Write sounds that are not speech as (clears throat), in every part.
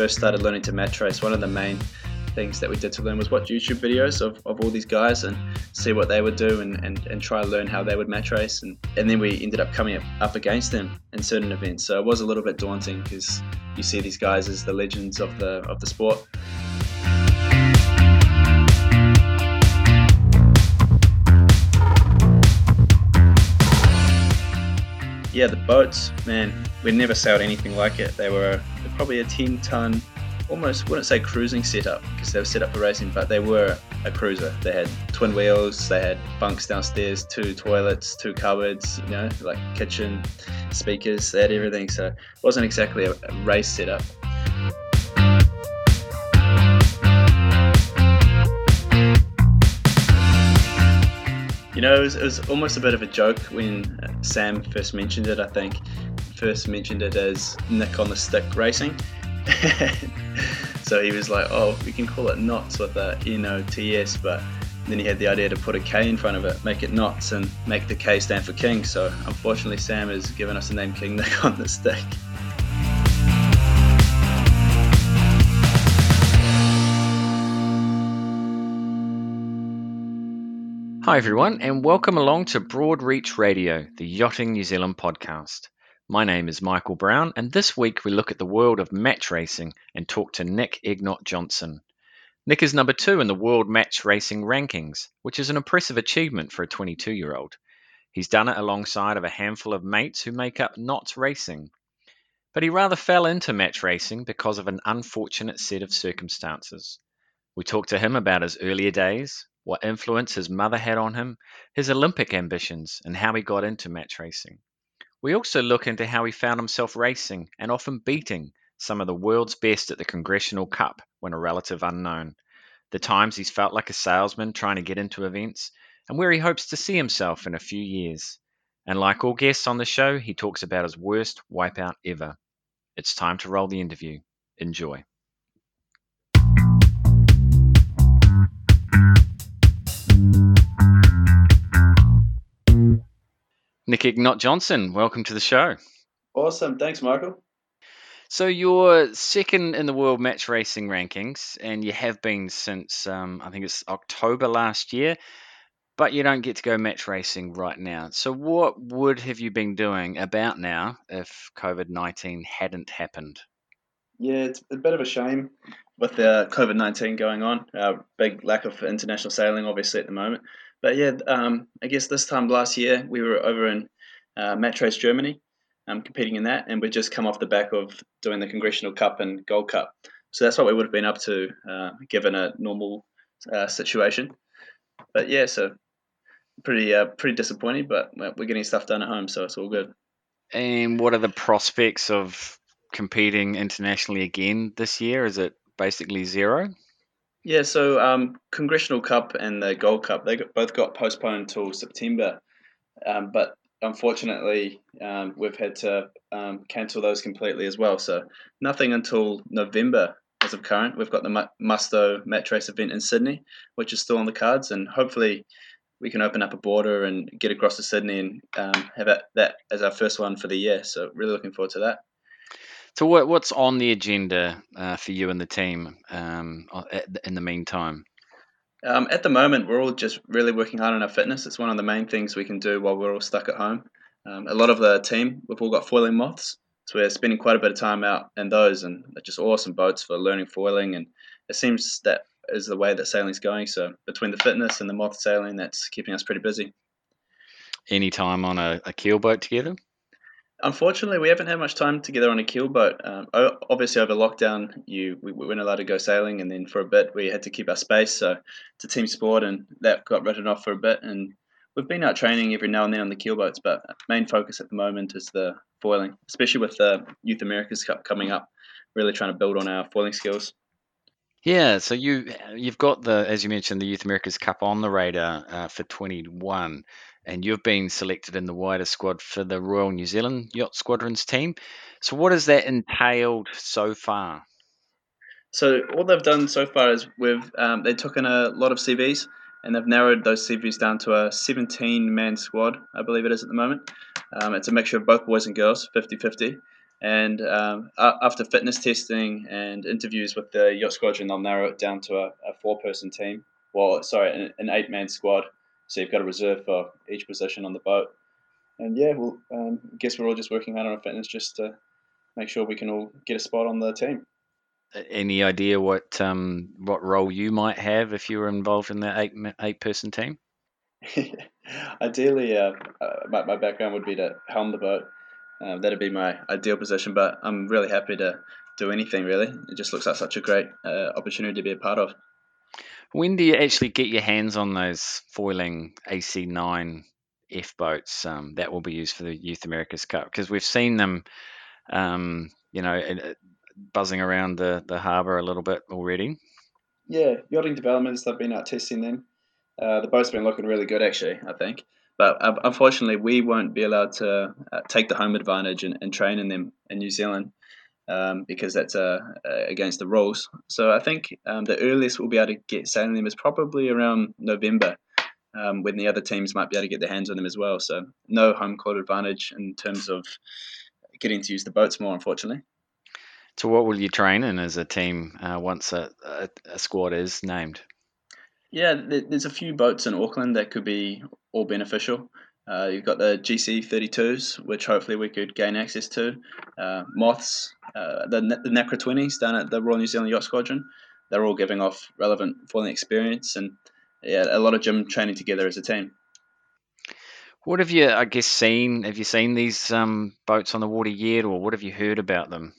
first started learning to match race, one of the main things that we did to learn was watch YouTube videos of, of all these guys and see what they would do and, and, and try to learn how they would match race. And, and then we ended up coming up, up against them in certain events. So it was a little bit daunting because you see these guys as the legends of the, of the sport. Yeah, the boats, man, we'd never sailed anything like it. They were probably a 10 ton almost wouldn't say cruising setup because they were set up for racing, but they were a cruiser. They had twin wheels, they had bunks downstairs, two toilets, two cupboards, you know, like kitchen, speakers, they had everything. So it wasn't exactly a, a race setup. You know, it was, it was, almost a bit of a joke when uh, Sam first mentioned it. I think first mentioned it as Nick on the stick racing, (laughs) so he was like, oh, we can call it knots with the N-O-T-S, but then he had the idea to put a K in front of it, make it knots, and make the K stand for King. So unfortunately, Sam has given us the name King Nick (laughs) on the stick. Hi, everyone, and welcome along to Broad Reach Radio, the Yachting New Zealand podcast. My name is Michael Brown, and this week we look at the world of match racing and talk to Nick Egnot Johnson. Nick is number two in the world match racing rankings, which is an impressive achievement for a 22 year old. He's done it alongside of a handful of mates who make up Knots Racing. But he rather fell into match racing because of an unfortunate set of circumstances. We talked to him about his earlier days, what influence his mother had on him, his Olympic ambitions, and how he got into match racing. We also look into how he found himself racing and often beating some of the world's best at the Congressional Cup when a relative unknown, the times he's felt like a salesman trying to get into events, and where he hopes to see himself in a few years. And like all guests on the show, he talks about his worst wipeout ever. It's time to roll the interview. Enjoy. Nick Egnot Johnson, welcome to the show. Awesome. Thanks, Michael. So you're second in the world match racing rankings, and you have been since um, I think it's October last year. But you don't get to go match racing right now. So what would have you been doing about now if COVID nineteen hadn't happened? Yeah, it's a bit of a shame with the COVID nineteen going on. Uh, big lack of international sailing, obviously, at the moment. But yeah, um, I guess this time last year we were over in uh, Match Germany, um, competing in that, and we'd just come off the back of doing the Congressional Cup and Gold Cup. So that's what we would have been up to, uh, given a normal uh, situation. But yeah, so pretty uh, pretty disappointing, but we're getting stuff done at home, so it's all good. And what are the prospects of competing internationally again this year? Is it basically zero? Yeah, so um, Congressional Cup and the Gold Cup, they both got postponed until September. Um, but unfortunately, um, we've had to um, cancel those completely as well. So nothing until November as of current. We've got the Musto Match Race event in Sydney, which is still on the cards, and hopefully we can open up a border and get across to Sydney and um, have that as our first one for the year. So really looking forward to that. So, what, what's on the agenda uh, for you and the team um, in the meantime? Um, at the moment, we're all just really working hard on our fitness. It's one of the main things we can do while we're all stuck at home. Um, a lot of the team, we've all got foiling moths, so we're spending quite a bit of time out in those, and they're just awesome boats for learning foiling. And it seems that is the way that sailing's going. So between the fitness and the moth sailing, that's keeping us pretty busy. Any time on a, a keel boat together? Unfortunately, we haven't had much time together on a keel boat. Um, obviously, over lockdown, you we, we weren't allowed to go sailing, and then for a bit we had to keep our space. So it's a team sport, and that got written off for a bit. And we've been out training every now and then on the keel boats, but main focus at the moment is the foiling, especially with the Youth Americas Cup coming up. Really trying to build on our foiling skills. Yeah, so you you've got the as you mentioned the Youth Americas Cup on the radar uh, for 21 and you've been selected in the wider squad for the Royal New Zealand Yacht Squadrons team. So, what has that entailed so far? So, all they've done so far is we've um, they took in a lot of CVs and they've narrowed those CVs down to a 17 man squad, I believe it is at the moment. Um, it's a mixture of both boys and girls, 50 50. And um, after fitness testing and interviews with the yacht squadron, they'll narrow it down to a, a four-person team. Well, sorry, an, an eight-man squad. So you've got a reserve for each position on the boat. And yeah, well, um, I guess we're all just working hard on our fitness just to make sure we can all get a spot on the team. Any idea what um, what role you might have if you were involved in that eight eight person team? (laughs) Ideally, uh, uh, my, my background would be to helm the boat. Uh, that'd be my ideal position, but I'm really happy to do anything really. It just looks like such a great uh, opportunity to be a part of. When do you actually get your hands on those foiling AC9 F boats um, that will be used for the Youth America's Cup? Because we've seen them, um, you know, uh, buzzing around the, the harbour a little bit already. Yeah, yachting developments, they've been out testing them. Uh, the boat's been looking really good, actually, I think. But uh, unfortunately, we won't be allowed to uh, take the home advantage and, and, train in them in New Zealand um, because that's uh, uh, against the rules. So I think um, the earliest we'll be able to get sailing them is probably around November. Um, when the other teams might be able to get their hands on them as well. So no home court advantage in terms of getting to use the boats more, unfortunately. So what will you train in as a team uh, once a, a, a, squad is named? Yeah, there's a few boats in Auckland that could be all beneficial. Uh, you've got the GC 32s, which hopefully we could gain access to. Uh, Moths, uh, the, the NACRA 20s down at the Royal New Zealand Yacht Squadron. They're all giving off relevant foiling experience and yeah, a lot of gym training together as a team. What have you, I guess, seen? Have you seen these um, boats on the water yet, or what have you heard about them?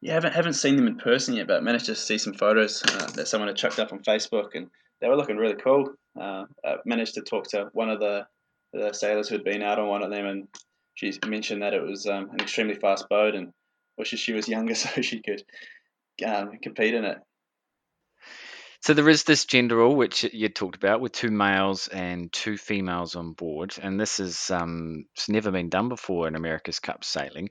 Yeah, haven't haven't seen them in person yet, but managed to see some photos uh, that someone had chucked up on Facebook, and they were looking really cool. Uh, I managed to talk to one of the, the sailors who had been out on one of them, and she mentioned that it was um, an extremely fast boat, and wishes she was (laughs) younger so she could um, compete in it. So there is this gender rule which you talked about with two males and two females on board, and this is um, it's never been done before in America's Cup sailing.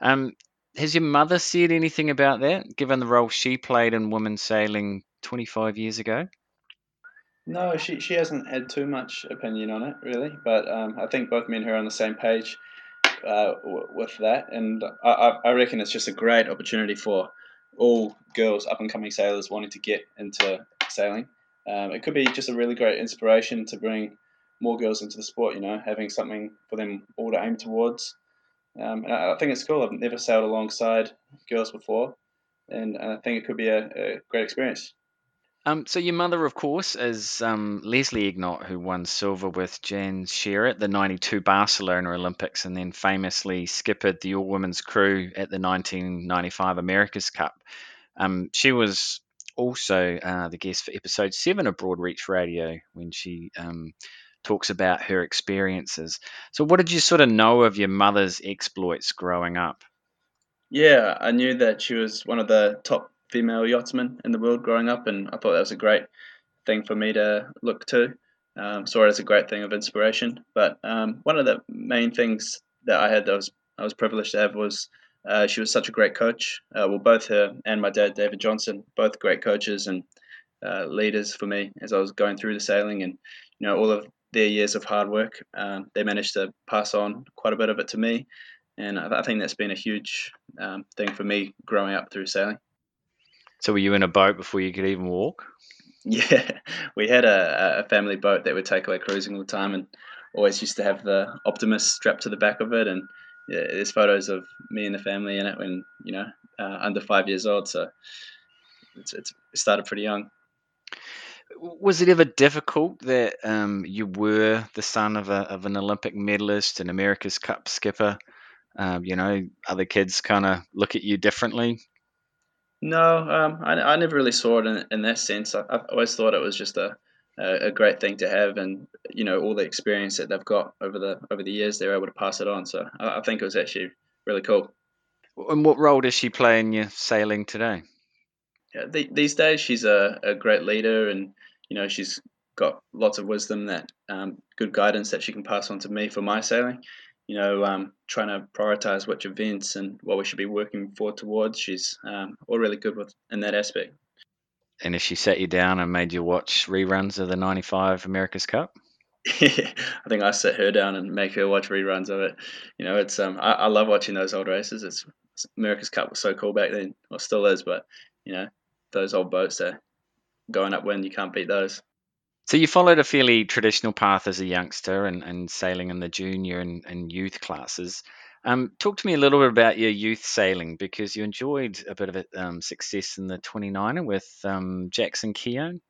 Um, has your mother said anything about that, given the role she played in women's sailing 25 years ago? No, she, she hasn't had too much opinion on it, really. But um, I think both me and her are on the same page uh, w- with that. And I, I reckon it's just a great opportunity for all girls, up and coming sailors wanting to get into sailing. Um, it could be just a really great inspiration to bring more girls into the sport, you know, having something for them all to aim towards. Um, and I, think it's cool. I've never sailed alongside girls before, and I think it could be a, a great experience. Um, so your mother, of course, is um, Leslie Egnot, who won silver with Jan Shearer at the '92 Barcelona Olympics, and then famously skippered the all-women's crew at the 1995 America's Cup. Um, she was also uh, the guest for episode seven of Broadreach Radio when she um, talks about her experiences. So, what did you sort of know of your mother's exploits growing up? Yeah, I knew that she was one of the top female yachtsmen in the world growing up, and I thought that was a great thing for me to look to. Um, saw it as a great thing of inspiration. But um, one of the main things that I had that was I was privileged to have was uh, she was such a great coach. Uh, well, both her and my dad, David Johnson, both great coaches and uh, leaders for me as I was going through the sailing, and you know all of their years of hard work, um, they managed to pass on quite a bit of it to me, and I, I think that's been a huge um, thing for me growing up through sailing. So, were you in a boat before you could even walk? Yeah, we had a, a family boat that would take away cruising all the time, and always used to have the Optimist strapped to the back of it, and yeah, there's photos of me and the family in it when you know uh, under five years old. So it's, it's it started pretty young. Was it ever difficult that um, you were the son of, a, of an Olympic medalist and America's Cup skipper? Um, you know, other kids kind of look at you differently. No, um, I, I never really saw it in, in that sense. I, have always thought it was just a, a, great thing to have, and you know all the experience that they've got over the over the years, they're able to pass it on. So I, I think it was actually really cool. And what role does she play in your sailing today? Yeah, the, these days she's a, a great leader, and you know she's got lots of wisdom that um, good guidance that she can pass on to me for my sailing you know, um, trying to prioritize which events and what we should be working for towards. She's um, all really good with in that aspect. And if she sat you down and made you watch reruns of the '95 America's Cup? Yeah, (laughs) I think I sit her down and make her watch reruns of it. You know, it's um, I, I love watching those old races. It's, America's Cup was so cool back then, or still is, but you know, those old boats are going upwind. You can't beat those. So you followed a fairly traditional path as a youngster and, and sailing in the junior and, and youth classes. Um, talk to me a little bit about your youth sailing because you enjoyed a bit of it, um, success in the 29er with um, Jackson Keon.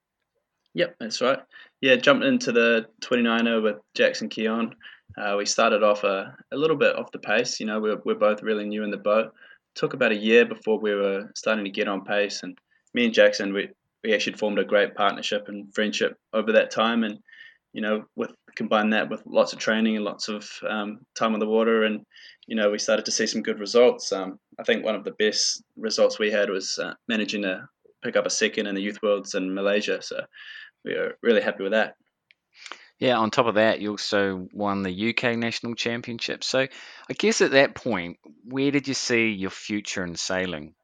Yep, that's right. Yeah, jumped into the 29er with Jackson Keon. Uh, we started off a, a little bit off the pace. You know, we we're, we're both really new in the boat. Took about a year before we were starting to get on pace. And me and Jackson, we, we actually formed a great partnership and friendship over that time. And, you know, with combine that with lots of training and lots of um, time on the water. And, you know, we started to see some good results. Um, I think one of the best results we had was uh, managing to pick up a second in the Youth Worlds in Malaysia. So we are really happy with that. Yeah, on top of that, you also won the UK National Championship. So I guess at that point, where did you see your future in sailing?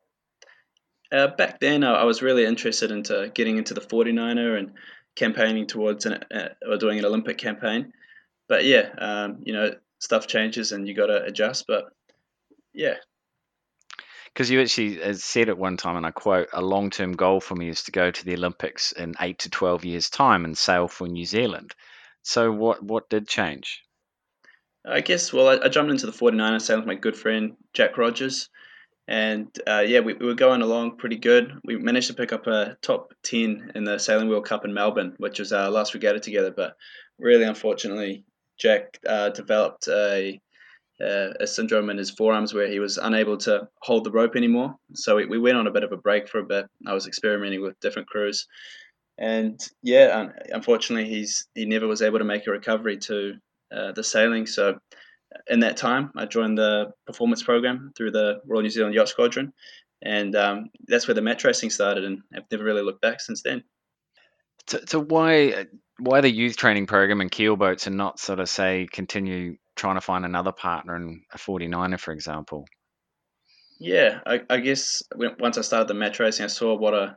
Uh, back then, I was really interested into getting into the 49er and campaigning towards an, uh, or doing an Olympic campaign. But yeah, um, you know, stuff changes and you got to adjust. But yeah, because you actually uh, said at one time, and I quote, a long term goal for me is to go to the Olympics in eight to 12 years' time and sail for New Zealand. So, what, what did change? I guess, well, I, I jumped into the 49er sailing with my good friend Jack Rogers. And uh, yeah, we, we, were going along pretty good. We managed to pick up a top 10 in the Sailing World Cup in Melbourne, which was our last regatta together. But really, unfortunately, Jack uh, developed a uh, a syndrome in his forearms where he was unable to hold the rope anymore. So we, we went on a bit of a break for a bit. I was experimenting with different crews, and yeah, unfortunately, he's he never was able to make a recovery to uh, the sailing. So in that time, I joined the performance program through the Royal New Zealand Yacht Squadron, and um, that's where the match racing started. And I've never really looked back since then. So, so why why the youth training program and keel boats and not sort of say continue trying to find another partner in a 49er, for example? Yeah, I, I guess once I started the match racing, I saw what a.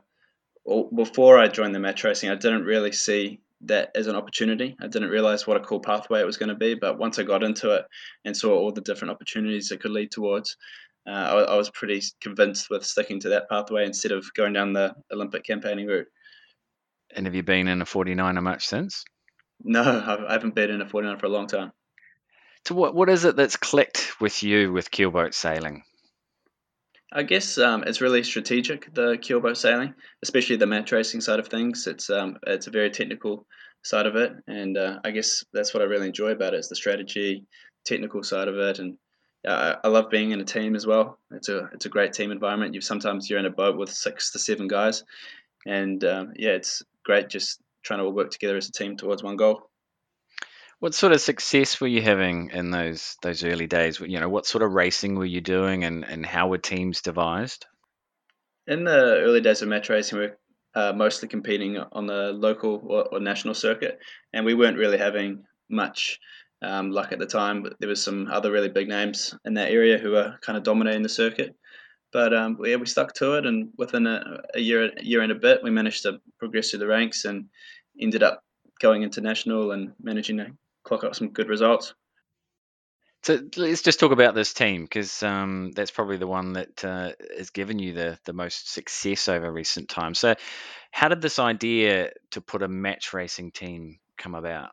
Well, before I joined the match racing, I didn't really see that as an opportunity. I didn't realize what a cool pathway it was going to be, but once I got into it and saw all the different opportunities it could lead towards, uh, I, I, was pretty convinced with sticking to that pathway instead of going down the Olympic campaigning route. And have you been in a 49er much since? No, I haven't been in a 49er for a long time. So what what is it that's clicked with you with keelboat sailing? I guess um, it's really strategic the keelboat sailing, especially the match racing side of things. It's um, it's a very technical side of it, and uh, I guess that's what I really enjoy about it is the strategy, technical side of it, and uh, I love being in a team as well. It's a it's a great team environment. You sometimes you're in a boat with six to seven guys, and um, yeah, it's great just trying to all work together as a team towards one goal. What sort of success were you having in those those early days? You know, what sort of racing were you doing, and and how were teams devised? In the early days of match racing, we were uh, mostly competing on the local or, or, national circuit, and we weren't really having much um, luck at the time. But there was some other really big names in that area who were kind of dominating the circuit. But um, yeah, we stuck to it, and within a, a year, year and a bit, we managed to progress through the ranks and ended up going international and managing clock up some good results. So let's just talk about this team because um, that's probably the one that uh, has given you the the most success over recent times. So, how did this idea to put a match racing team come about?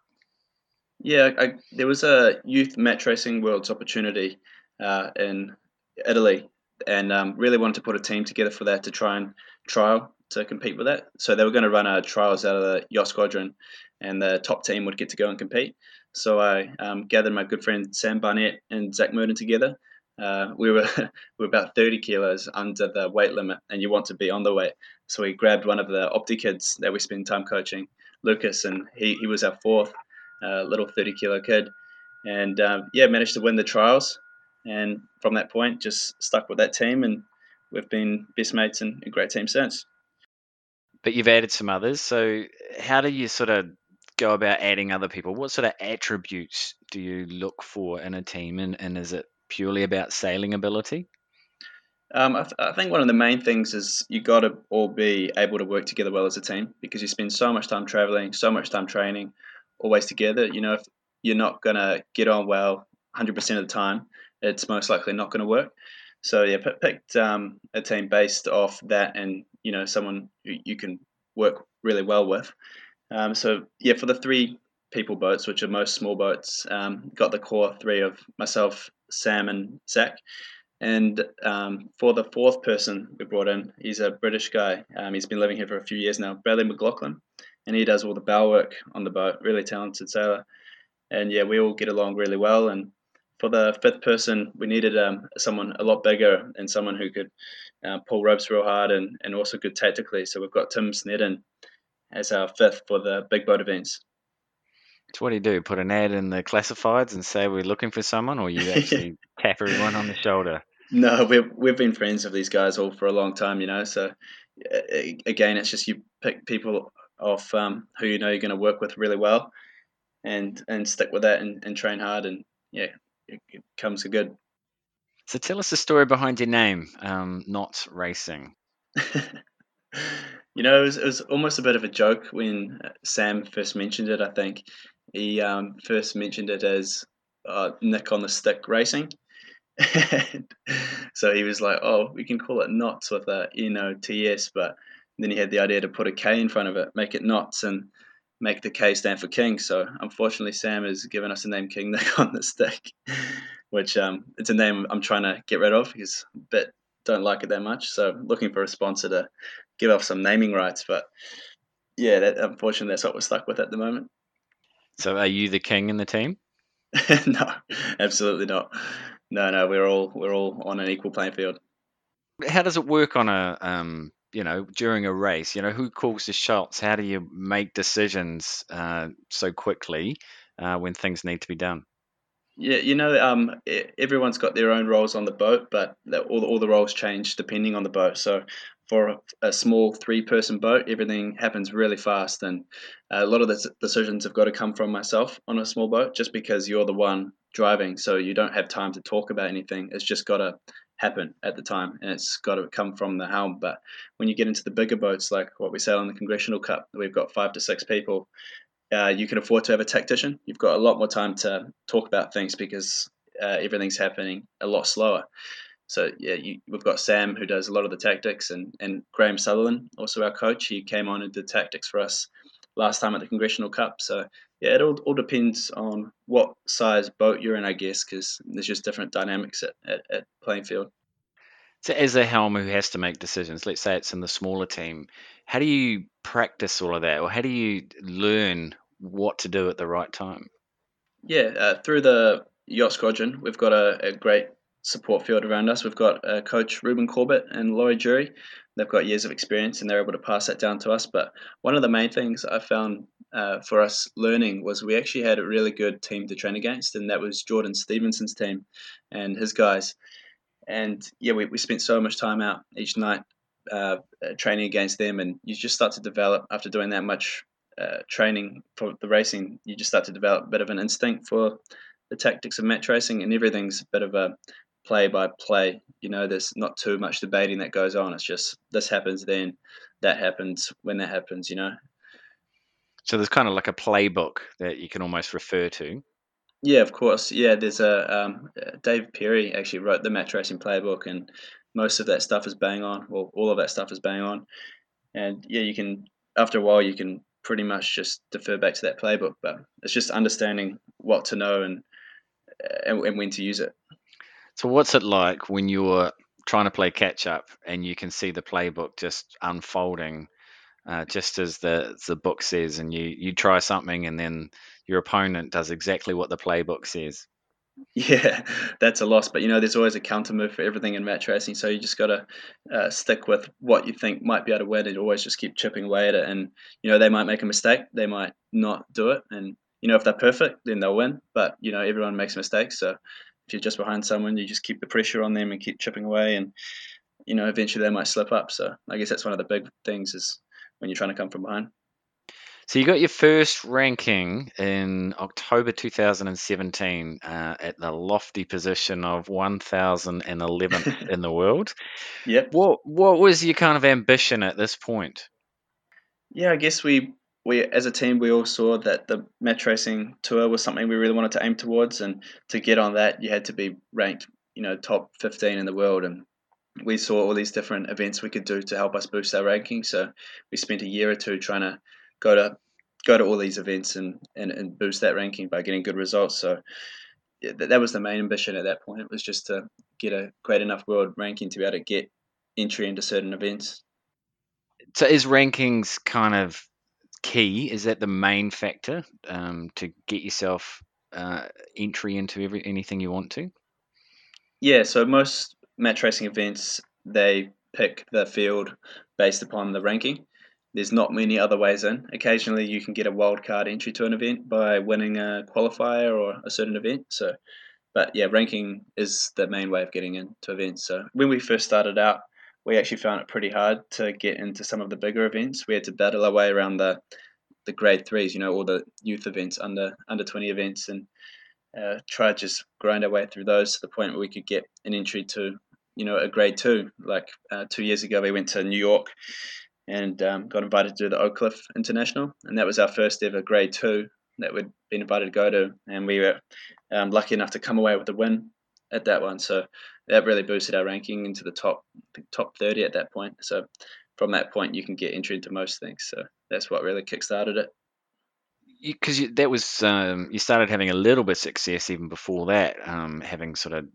Yeah, I, there was a youth match racing worlds opportunity uh, in Italy, and um, really wanted to put a team together for that to try and trial to compete with that. So they were going to run a trials out of the yacht squadron, and the top team would get to go and compete. So I um, gathered my good friend Sam Barnett and Zach Murden together. Uh, we were we (laughs) were about 30 kilos under the weight limit, and you want to be on the weight. So we grabbed one of the Opti kids that we spend time coaching, Lucas, and he, he was our fourth uh, little 30 kilo kid, and um, yeah, managed to win the trials. And from that point, just stuck with that team, and we've been best mates and a great team since. But you've added some others. So how do you sort of go about adding other people? What sort of attributes do you look for in a team, and, and is it purely about sailing ability? Um, I, th- I, think one of the main things is you got to all be able to work together well as a team because you spend so much time traveling, so much time training, always together. You know, if you're not gonna get on well 100% of the time, it's most likely not going to work. So yeah, picked um, a team based off that, and you know, someone who you can work really well with. Um, so yeah, for the three people boats, which are most small boats, um, got the core three of myself, Sam, and Zach. And um, for the fourth person we brought in, he's a British guy. Um, he's been living here for a few years now, Bradley McLaughlin, and he does all the bow work on the boat. Really talented sailor. And yeah, we all get along really well. And for the fifth person, we needed um, someone a lot bigger and someone who could uh, pull ropes real hard and, and also good tactically. So we've got Tim Snedden as our fifth for the big boat events. So what do you do? Put an ad in the classifieds and say we're looking for someone, or you (laughs) actually tap everyone on the shoulder? No, we've we've been friends with these guys all for a long time, you know. So again, it's just you pick people off um, who you know you're going to work with really well, and and stick with that and, and train hard, and yeah, it, it comes a good. So tell us the story behind your name, um, not racing. (laughs) you know, it was, it was almost a bit of a joke when uh, Sam first mentioned it. I think he um, first mentioned it as uh, Nick on the stick racing. (laughs) so he was like, "Oh, we can call it knots with a N O T S," but then he had the idea to put a K in front of it, make it knots, and make the K stand for King. So unfortunately, Sam has given us the name King (laughs) Nick on the stick, which um, it's a name I'm trying to get rid of because a bit don't like it that much. So looking for a sponsor to give off some naming rights, but yeah, that, unfortunately, that's what we're stuck with at the moment. So are you the king in the team? (laughs) no, absolutely not. No, no, we're all we're all on an equal playing field. How does it work on a um, you know, during a race, you know, who calls the shots? How do you make decisions uh, so quickly uh, when things need to be done? Yeah, you know, um, everyone's got their own roles on the boat, but all the, all the roles change depending on the boat. So, for a, small three-person boat, everything happens really fast, and a lot of the decisions have got to come from myself on a small boat, just because you're the one driving, so you don't have time to talk about anything. It's just got to happen at the time and it's got to come from the helm. But when you get into the bigger boats like what we sail in the congressional cup we've got five to six people uh, you can afford to have a tactician. You've got a lot more time to talk about things because uh, everything's happening a lot slower so yeah you, we've got sam who does a lot of the tactics and, and graham sutherland also our coach he came on and did tactics for us last time at the congressional cup so yeah, it all, all depends on what size boat you're in, I guess, because there's just different dynamics at, at, at playing field. So, as a helm who has to make decisions, let's say it's in the smaller team, how do you practice all of that, or how do you learn what to do at the right time? Yeah, uh, through the yacht squadron, we've got a, a, great support field around us. We've got uh, Coach Ruben Corbett and Laurie Jury. They've got years of experience, and they're able to pass that down to us. But one of the main things I found uh, for us learning was we actually had a really good team to train against, and that was Jordan Stevenson's team and his guys. And yeah, we, we spent so much time out each night uh, training against them, and you just start to develop after doing that much uh, training for the racing. You just start to develop a bit of an instinct for the tactics of match racing, and everything's a bit of a play by play. You know, there's not too much debating that goes on. It's just this happens, then that happens when that happens. You know, so there's kind of like a playbook that you can almost refer to. Yeah, of course. Yeah, there's a um, Dave Perry actually wrote the match racing playbook, and most of that stuff is bang on. Well, all of that stuff is bang on, and yeah, you can after a while you can pretty much just defer back to that playbook. But it's just understanding what to know and and, and when to use it. So, what's it like when you're trying to play catch up and you can see the playbook just unfolding uh, just as the the book says, and you you try something, and then your opponent does exactly what the playbook says. (laughs) Yeah, that's a loss. But you know, there's always a counter move for everything in match racing. So you just got to uh, stick with what you think might be able to win, and always just keep chipping away at it. And you know, they might make a mistake, they might not do it, and you know, if they're perfect, then they'll win. But you know, everyone makes mistakes. So if you're just behind someone, you just keep the pressure on them and keep chipping away, and you know, eventually they might slip up. So I guess that's one of the big things is when you're trying to come from behind. So you got your first ranking in October 2017 uh, at the lofty position of 1011th (laughs) in the world. Yep. What what was your kind of ambition at this point? Yeah, I guess we we as a team we all saw that the match racing tour was something we really wanted to aim towards, and to get on that, you had to be ranked, you know, top fifteen in the world, and we saw all these different events we could do to help us boost our ranking. So we spent a year or two trying to go to go to all these events and, and, and boost that ranking by getting good results. So that, that was the main ambition at that point. It was just to get a great enough world ranking to be able to get entry into certain events. So is rankings kind of key? Is that the main factor um, to get yourself uh, entry into every anything you want to? Yeah, so most match racing events they pick the field based upon the ranking. There's not many other ways in. Occasionally, you can get a wild card entry to an event by winning a qualifier or a certain event. So, but yeah, ranking is the main way of getting into events. So when we first started out, we actually found it pretty hard to get into some of the bigger events. We had to battle our way around the the grade threes, you know, all the youth events, under under twenty events, and uh, try to just grind our way through those to the point where we could get an entry to, you know, a grade two. Like uh, two years ago, we went to New York and um, got invited to the Oak Cliff International, and that was our first ever grade two that we'd been invited to go to, and we were um, lucky enough to come away with a win at that one. So that really boosted our ranking into the top top 30 at that point. So from that point, you can get entry into most things. So that's what really kickstarted it. Because that was um, you started having a little bit of success even before that, um, having sort of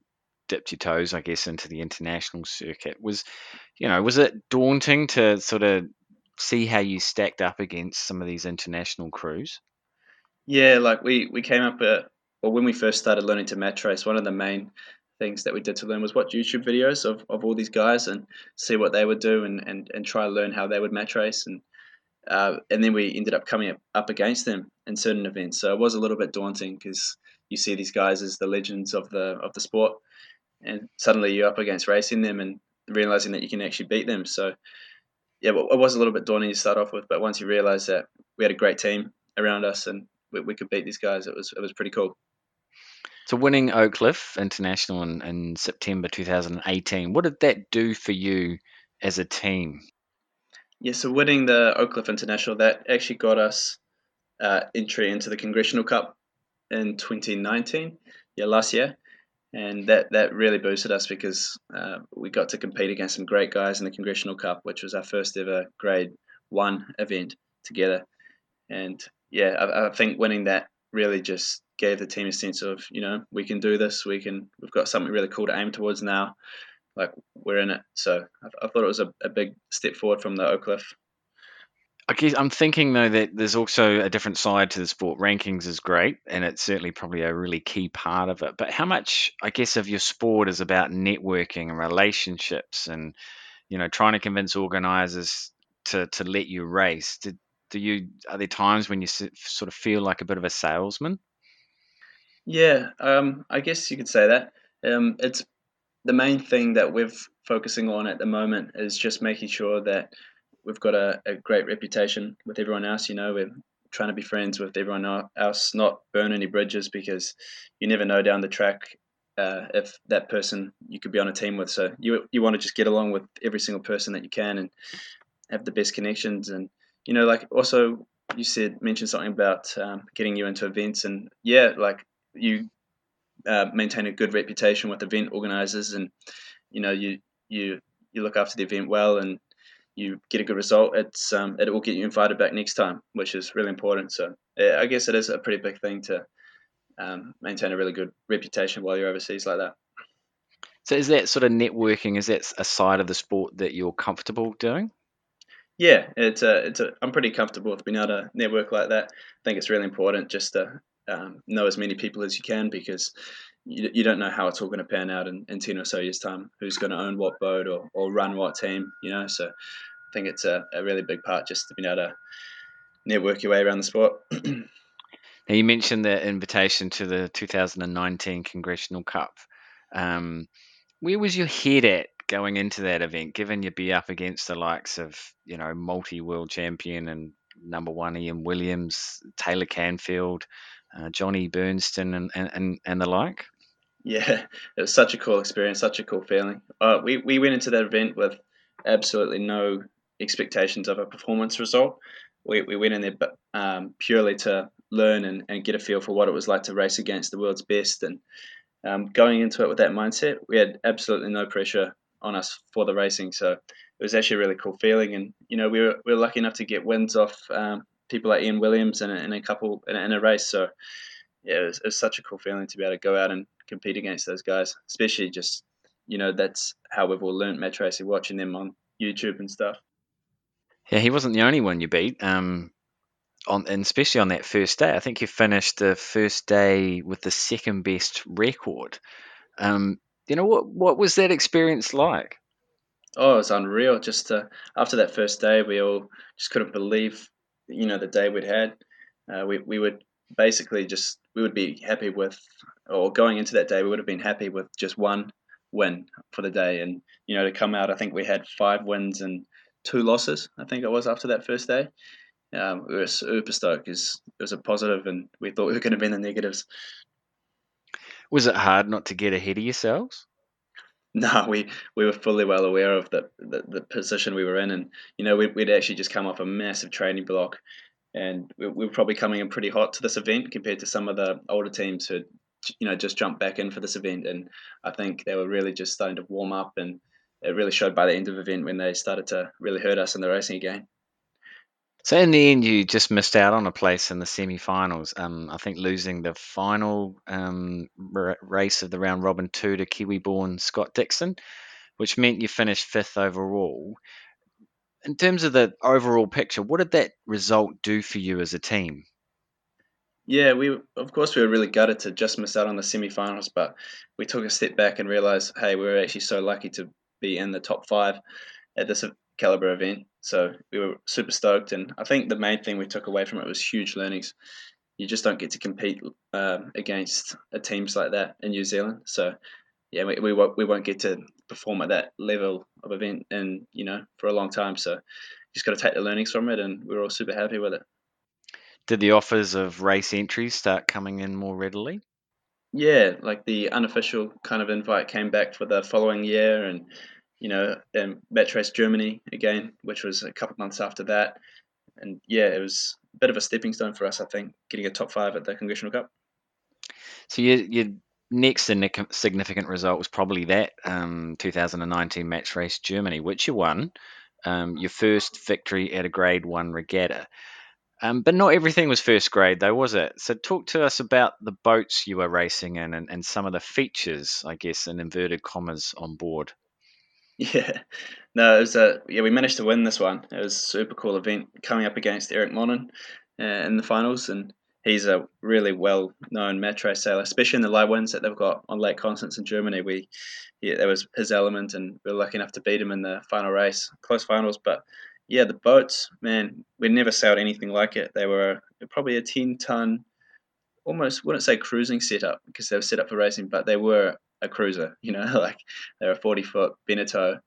dipped your toes, I guess, into the international circuit. Was you know was it daunting to sort of see how you stacked up against some of these international crews? Yeah, like we we came up at well when we first started learning to match race, one of the main things that we did to learn was watch YouTube videos of, of all these guys and see what they would do and, and, and try to learn how they would match race and uh, and then we ended up coming up, up against them in certain events. So it was a little bit daunting because you see these guys as the legends of the of the sport, and suddenly you're up against racing them and realizing that you can actually beat them. So yeah, it was a little bit daunting to start off with, but once you realize that we had a great team around us and we, we could beat these guys, it was it was pretty cool. So winning Oak Cliff International in, in September 2018, what did that do for you as a team? Yeah, so winning the Oak Cliff International, that actually got us uh, entry into the Congressional Cup in 2019, yeah, last year. And that, that really boosted us because uh, we got to compete against some great guys in the Congressional Cup, which was our first ever grade one event together. And yeah, I, I think winning that really just gave the team a sense of you know we can do this we can we've got something really cool to aim towards now like we're in it so i, I thought it was a, a big step forward from the oak cliff I guess I'm thinking though that there's also a different side to the sport. Rankings is great, and it's certainly probably a really key part of it. But how much, I guess, of your sport is about networking and relationships, and you know, trying to convince organisers to to let you race. Did, do you are there times when you sort of feel like a bit of a salesman? Yeah, um, I guess you could say that. Um, it's the main thing that we're focusing on at the moment is just making sure that we've got a, a great reputation with everyone else. You know, we're trying to be friends with everyone else, not burn any bridges because you never know down the track uh, if that person you could be on a team with. So you you want to just get along with every single person that you can and have the best connections. And you know, like also you said mentioned something about um, getting you into events, and yeah, like you uh, maintain a good reputation with event organizers and you know you you you look after the event well and you get a good result it's um, it will get you invited back next time which is really important. So yeah, i guess it is a pretty big thing to um, maintain a really good reputation while you're overseas like that. So is that sort of networking is that a side of the sport that you're comfortable doing yeah it's a, it's a i'm pretty comfortable with being able to network like that. I think it's really important just to um, know as many people as you can because you, you don't know how it's all going to pan out in, in 10 or so years time. Who's going to own what boat or, or run what team you know? So i think it's a, a really big part just to be able to network your way around the sport. (clears throat) Now you mentioned the invitation to the 2019 congressional cup. Um, where was your head at going into that event given you'd be up against the likes of you know multi-world champion and number one ian williams taylor canfield uh, Johnie Berntsson and, and, and the like? Yeah, it was such a cool experience, such a cool feeling. Uh, we, we went into that event with absolutely no expectations of a performance result. we, we went in there um, purely to learn and, and get a feel for what it was like to race against the world's best. And um, going into it with that mindset, we had absolutely no pressure on us for the racing. So it was actually a really cool feeling. And you know, we were, we were lucky enough to get wins off um, people like Ian Williams in a, in a couple in a, in a race. So yeah, it was, it was, such a cool feeling to be able to go out and compete against those guys, especially just you know that's how we've all learned match racing, watching them on YouTube and stuff. Yeah, he wasn't the only one you beat. Um, on and especially on that first day, I think you finished the first day with the second best record. Um, you know what? What was that experience like? Oh, it was unreal. Just uh, after that first day, we all just couldn't believe, you know, the day we'd had. Uh, we we would basically just we would be happy with, or going into that day, we would have been happy with just one win for the day, and you know, to come out, I think we had five wins and two losses. I think it was after that first day. Um, we were super stoked because it was a positive, and we thought we were going to be in the negatives. Was it hard not to get ahead of yourselves? (laughs) No, we, we were fully well aware of the, the, the position we were in, and you know we'd, we'd actually just come off a massive training block, and we, we were probably coming in pretty hot to this event compared to some of the older teams who, you know, just jumped back in for this event, and I think they were really just starting to warm up, and it really showed by the end of the event when they started to really hurt us in the racing again. So in the end, you just missed out on a place in the semi-finals. Um, I think losing the final um, r- race of the round robin two to Kiwi-born Scott Dickson, which meant you finished fifth overall. In terms of the overall picture, what did that result do for you as a team? Yeah, we of course we were really gutted to just miss out on the semi-finals, but we took a step back and realized, hey, we were actually so lucky to be in the top five at this caliber event. So we were super stoked, and I think the main thing we took away from it was huge learnings. You just don't get to compete uh, against teams like that in New Zealand. So yeah, we, we won't we won't get to perform at that level of event, and you know for a long time. So just got to take the learnings from it, and we we're all super happy with it. Did the offers of race entries start coming in more readily? Yeah, like the unofficial kind of invite came back for the following year, and you know, um, Match Race Germany again, which was a couple of months after that. And yeah, it was a bit of a stepping stone for us, I think, getting a top five at the Congressional Cup. So your, your next significant result was probably that um, 2019 Match Race Germany, which you won. Um, your first victory at a Grade 1 regatta. Um, but not everything was first grade, though, was it? So, talk to us about the boats you were racing in and, and some of the features, I guess, in inverted commas, on board. Yeah, no, it was a yeah. We managed to win this one. It was a super cool event coming up against Eric Monnin uh, in the finals, and he's a really well known match race sailor, especially in the light winds that they've got on Lake Constance in Germany. We yeah, that was his element, and we were lucky enough to beat him in the final race, close finals. But yeah, the boats, man, we never sailed anything like it. They were probably a ten ton, almost wouldn't say cruising setup because they were set up for racing, but they were a cruiser. (laughs) You know, like they're a forty foot Beneteau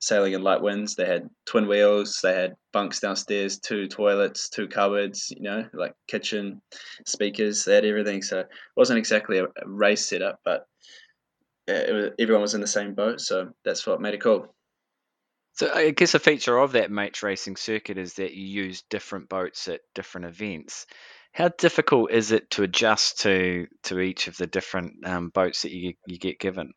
sailing in light winds. They had twin wheels. They had bunks downstairs, two toilets, two cupboards. You know, like kitchen, speakers. They had everything. So it wasn't exactly a, race setup, but was, everyone was in the same boat. So that's what made it cool. So I guess a feature of that match racing circuit is that you use different boats at different events. How difficult is it to adjust to to each of the different um, boats that you you get given?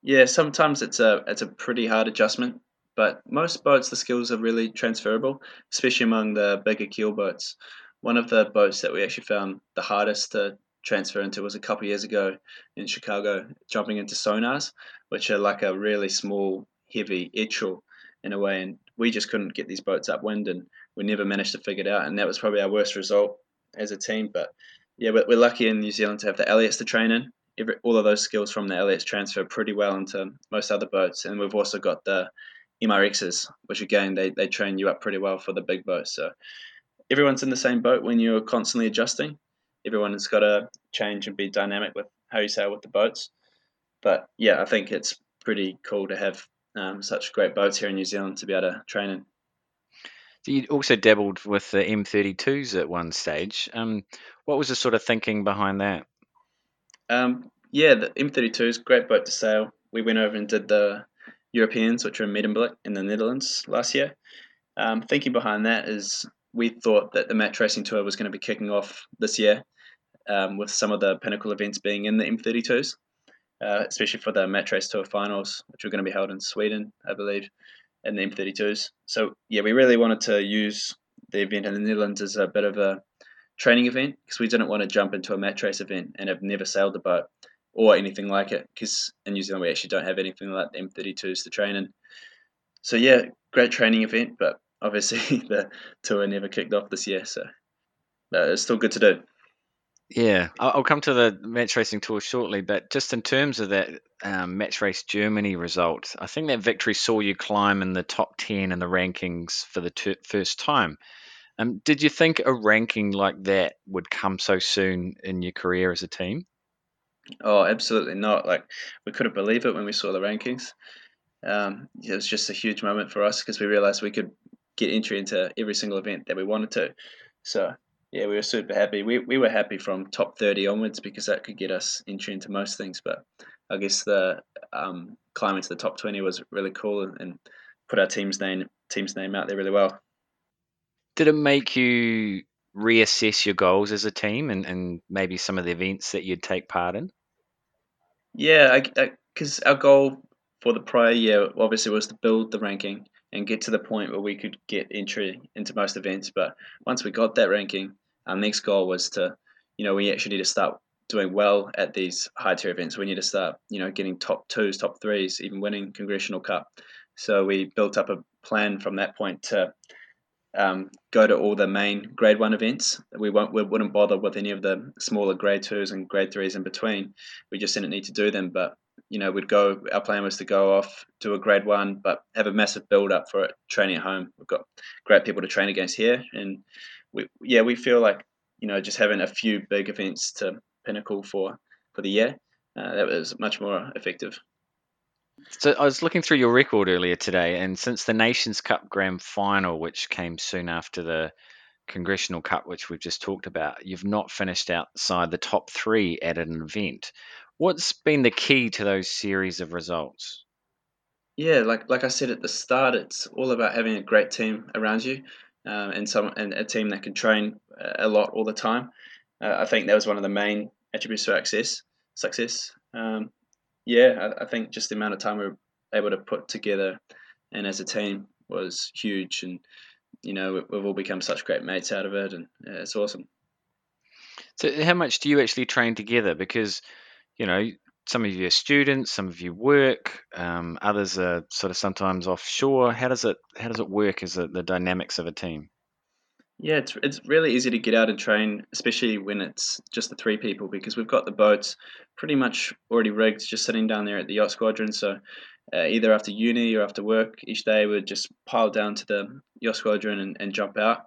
Yeah, sometimes it's a it's a pretty hard adjustment, but most boats the skills are really transferable, especially among the bigger keel boats. One of the boats that we actually found the hardest to transfer into was a couple years ago in Chicago, jumping into sonars, which are like a really small, heavy Etchells in a way, and we just couldn't get these boats upwind, and we never managed to figure it out, and that was probably our worst result as a team. But yeah, we're, we're lucky in New Zealand to have the Elliotts to train in. Every, all of those skills from the Elliotts transfer pretty well into most other boats, and we've also got the MRXs, which again they, they train you up pretty well for the big boats. So everyone's in the same boat when you're constantly adjusting. Everyone has got to change and be dynamic with how you sail with the boats. But yeah, I think it's pretty cool to have um, such great boats here in New Zealand to be able to train in. You also dabbled with the M32s at one stage. Um, what was the sort of thinking behind that? Um, yeah, the M32s, is a great boat to sail. We went over and did the Europeans, which were in Medemblik in the Netherlands last year. Um, thinking behind that is we thought that the match racing tour was going to be kicking off this year, um, with some of the pinnacle events being in the M32s, uh, especially for the match race tour finals, which were going to be held in Sweden, I believe, in the M32s. So yeah, we really wanted to use the event in the Netherlands as a bit of a training event because we didn't want to jump into a match race event and have never sailed a boat or anything like it because in New Zealand we actually don't have anything like the M32s to train in. So yeah, great training event, but obviously (laughs) the tour never kicked off this year, so it's still good to do. Yeah, I'll come to the match racing tour shortly, but just in terms of that um, match race Germany result, I think that victory saw you climb in the top 10 in the rankings for the ter- first time. Um, did you think a ranking like that would come so soon in your career as a team? Oh, absolutely not. Like, we couldn't believe it when we saw the rankings. Um, it was just a huge moment for us because we realized we could get entry into every single event that we wanted to. So yeah, we were super happy. We, we were happy from top 30 onwards because that could get us entry into most things. But I guess the um, climbing to the top 20 was really cool and, and put our team's name team's name out there really well. Did it make you reassess your goals as a team and, and maybe some of the events that you'd take part in? Yeah, because our goal for the prior year obviously was to build the ranking and get to the point where we could get entry into most events. But once we got that ranking, our next goal was to, you know, we actually need to start doing well at these high tier events. We need to start, you know, getting top twos, top threes, even winning Congressional Cup. So we built up a plan from that point to um, go to all the main grade one events. We won't we wouldn't bother with any of the smaller grade twos and grade threes in between. We just didn't need to do them. But you know, we'd go. Our plan was to go off, do a grade one, but have a massive build up for it training at home. We've got great people to train against here, and we yeah we feel like you know just having a few big events to pinnacle for for the year uh, that was much more effective. So I was looking through your record earlier today, and since the Nations Cup Grand Final, which came soon after the Congressional Cup, which we've just talked about, you've not finished outside the top three at an event. What's been the key to those series of results? Yeah, like like I said at the start, it's all about having a great team around you, um, and some and a team that can train a lot all the time. Uh, I think that was one of the main attributes to success. Success. Um, yeah, I, I, think just the amount of time we were able to put together and as a team was huge, and you know we've all become such great mates out of it, and yeah, it's awesome. So, how much do you actually train together? Because you know some of you are students, some of you work, um, others are sort of sometimes offshore. How does it how does it work as a, the dynamics of a team? Yeah, it's it's really easy to get out and train, especially when it's just the three people, because we've got the boats pretty much already rigged, just sitting down there at the yacht squadron. So uh, either after uni or after work, each day we'd just pile down to the yacht squadron and, and jump out,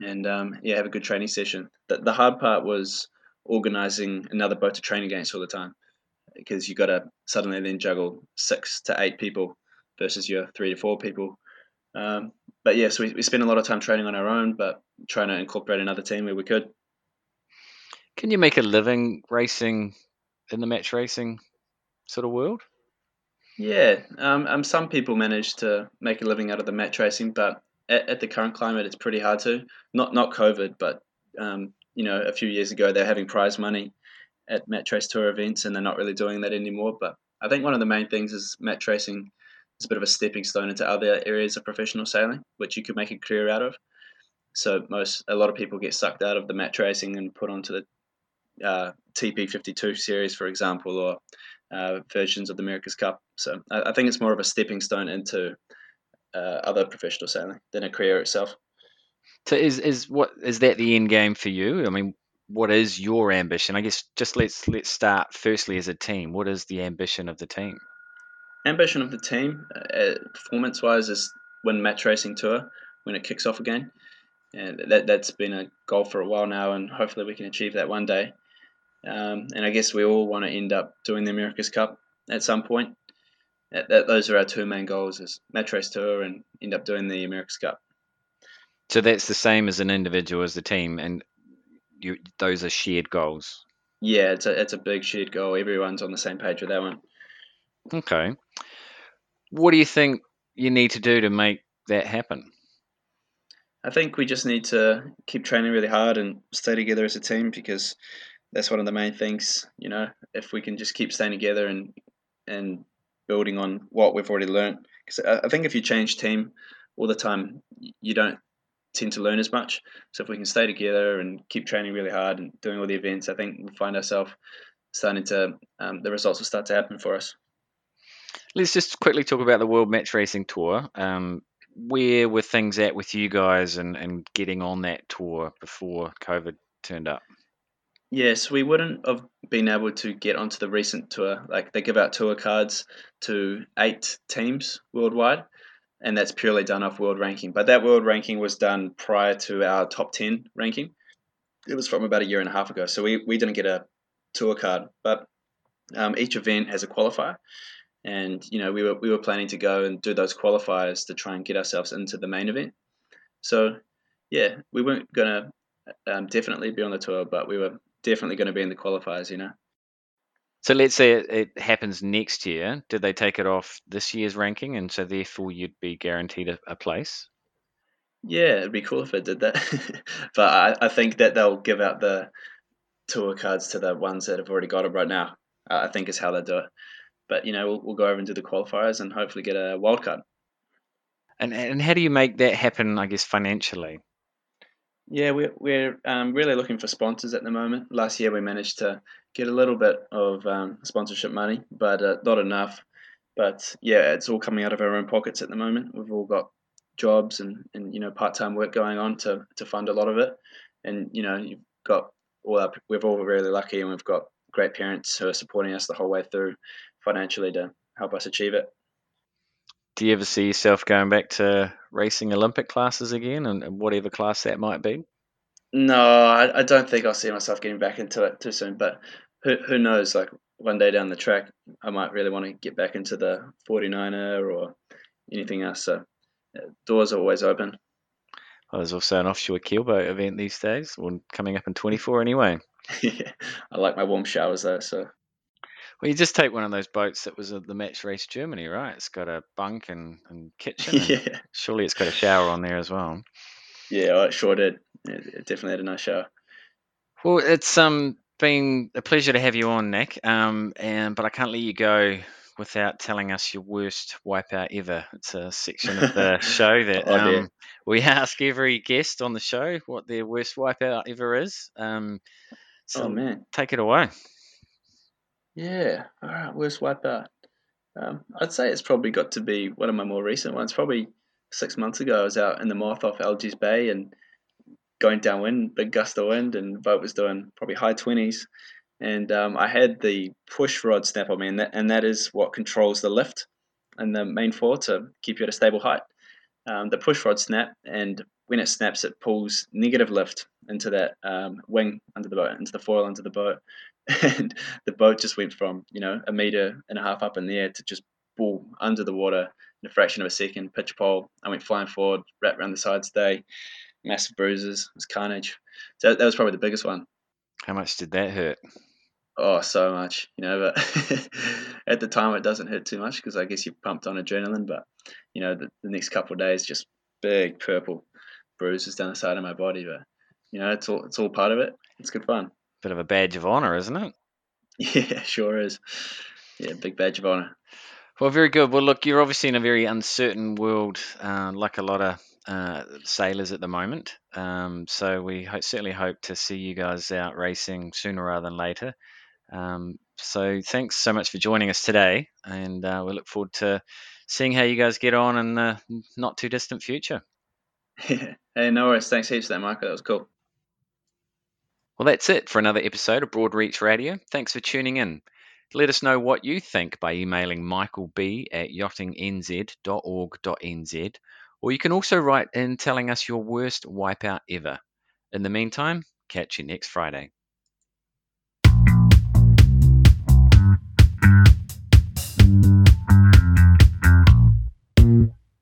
and um, yeah, have a good training session. The, the hard part was organizing another boat to train against all the time because you've got to suddenly then juggle six to eight people versus your three to four people. Um, but yeah, so we, we spend a lot of time training on our own, but trying to incorporate another team where we could. Can you make a living racing in the match racing sort of world? Yeah, um, um, some people manage to make a living out of the match racing, but at, at the current climate, it's pretty hard to. Not not COVID, but um, you know, a few years ago they're having prize money at match race tour events, and they're not really doing that anymore. But I think one of the main things is match racing is a bit of a stepping stone into other areas of professional sailing, which you could make a career out of. So most a lot of people get sucked out of the match racing and put onto the uh, TP52 series, for example, or uh, versions of the America's Cup. So I, I, think it's more of a stepping stone into uh, other professional sailing than a career itself. So is is what is that the end game for you? I mean, what is your ambition? I guess just let's let's start firstly as a team. What is the ambition of the team? Ambition of the team, uh, performance wise, is win match racing tour when it kicks off again. And that that's been a goal for a while now, and hopefully we can achieve that one day. Um, and I guess we all want to end up doing the America's Cup at some point. That, that, those are our two main goals: is match race tour and end up doing the America's Cup. So that's the same as an individual as the team, and you those are shared goals. Yeah, it's a it's a big shared goal. Everyone's on the same page with that one. Okay. What do you think you need to do to make that happen? I think we just need to keep training really hard and stay together as a team because that's one of the main things. You know, if we can just keep staying together and and building on what we've already learned, because I, I think if you change team all the time, you don't tend to learn as much. So if we can stay together and keep training really hard and doing all the events, I think we'll find ourselves starting to um, the results will start to happen for us. Let's just quickly talk about the World Match Racing Tour. Um, where were things at with you guys and, and getting on that tour before COVID turned up? Yes, we wouldn't have been able to get onto the recent tour. Like they give out tour cards to eight teams worldwide, and that's purely done off world ranking. But that world ranking was done prior to our top 10 ranking. It was from about a year and a half ago. So we, we didn't get a tour card, but um, each event has a qualifier. And, you know, we were, we were planning to go and do those qualifiers to try and get ourselves into the main event. So, yeah, we weren't going to um, definitely be on the tour, but we were definitely going to be in the qualifiers, you know. So let's say it, it, happens next year. Did they take it off this year's ranking, and so therefore you'd be guaranteed a, a place? Yeah, it'd be cool if it did that. (laughs) but I, I, think that they'll give out the tour cards to the ones that have already got it right now. Uh, I think is how they do it. But you know, we'll, we'll go over and do the qualifiers and hopefully get a wild card. And and how do you make that happen? I guess financially. Yeah, we're we're um, really looking for sponsors at the moment. Last year we managed to get a little bit of um, sponsorship money, but uh, not enough. But yeah, it's all coming out of our own pockets at the moment. We've all got jobs and, and you know part time work going on to, to fund a lot of it. And you know you've got all our, we're all really lucky and we've got great parents who are supporting us the whole way through financially to help us achieve it. Do you ever see yourself going back to racing Olympic classes again, and whatever class that might be? No, I, I don't think I'll see myself getting back into it too soon. But who, who knows? Like one day down the track, I might really want to get back into the 49er or anything else. So doors are always open. Well, there's also an offshore keelboat event these days, one coming up in 24 anyway. (laughs) yeah, I like my warm showers though. So. Well, you just take one of those boats that was at the match race Germany, right? It's got a bunk and, and kitchen. And (laughs) yeah. Surely it's got a shower on there as well. Yeah, well, it sure did. It definitely had a nice shower. Well, it's um been a pleasure to have you on, Nick. Um, and but I can't let you go without telling us your worst wipeout ever. It's a section of the (laughs) show that oh, um, we ask every guest on the show what their worst wipeout ever is. Um, so oh man, take it away. Yeah, all right, worst wipeout. Um, I'd say it's probably got to be one of my more recent ones. Probably six months ago, I was out in the Moth off Algies Bay and going downwind, big gust of wind, and boat was doing probably high twenties. And um, I had the push rod snap on me, and that, and that is what controls the lift and the main foil to keep you at a stable height. Um, the push rod snap, and when it snaps, it pulls negative lift into that um, wing under the boat, into the foil under the boat, (laughs) and the boat just went from you know a meter and a half up in the air to just ball under the water in a fraction of a second. Pitch pole, I went flying forward, wrapped around the side stay, massive bruises, it was carnage. So that was probably the biggest one. How much did that hurt? Oh, so much, you know. But (laughs) at the time, it doesn't hurt too much because I guess you're pumped on adrenaline. But you know, the, the next couple of days, just big purple bruises down the side of my body. But you know, it's all it's all part of it. It's good fun. Bit of a badge of honor, isn't it? (laughs) Yeah, sure is. Yeah, big badge of honor. Well, very good. Well, look, you're obviously in a very uncertain world, uh, like a lot of uh, sailors at the moment. Um, so we ho- certainly hope to see you guys out racing sooner rather than later. Um, so thanks so much for joining us today, and uh, we look forward to seeing how you guys get on in the not too distant future. (laughs) hey, no worries. Thanks heaps for that, Michael. That was cool. Well, that's it for another episode of Broadreach Radio. Thanks for tuning in. Let us know what you think by emailing michaelb at yachtingnz.org.nz, or you can also write in telling us your worst wipeout ever. In the meantime, catch you next Friday.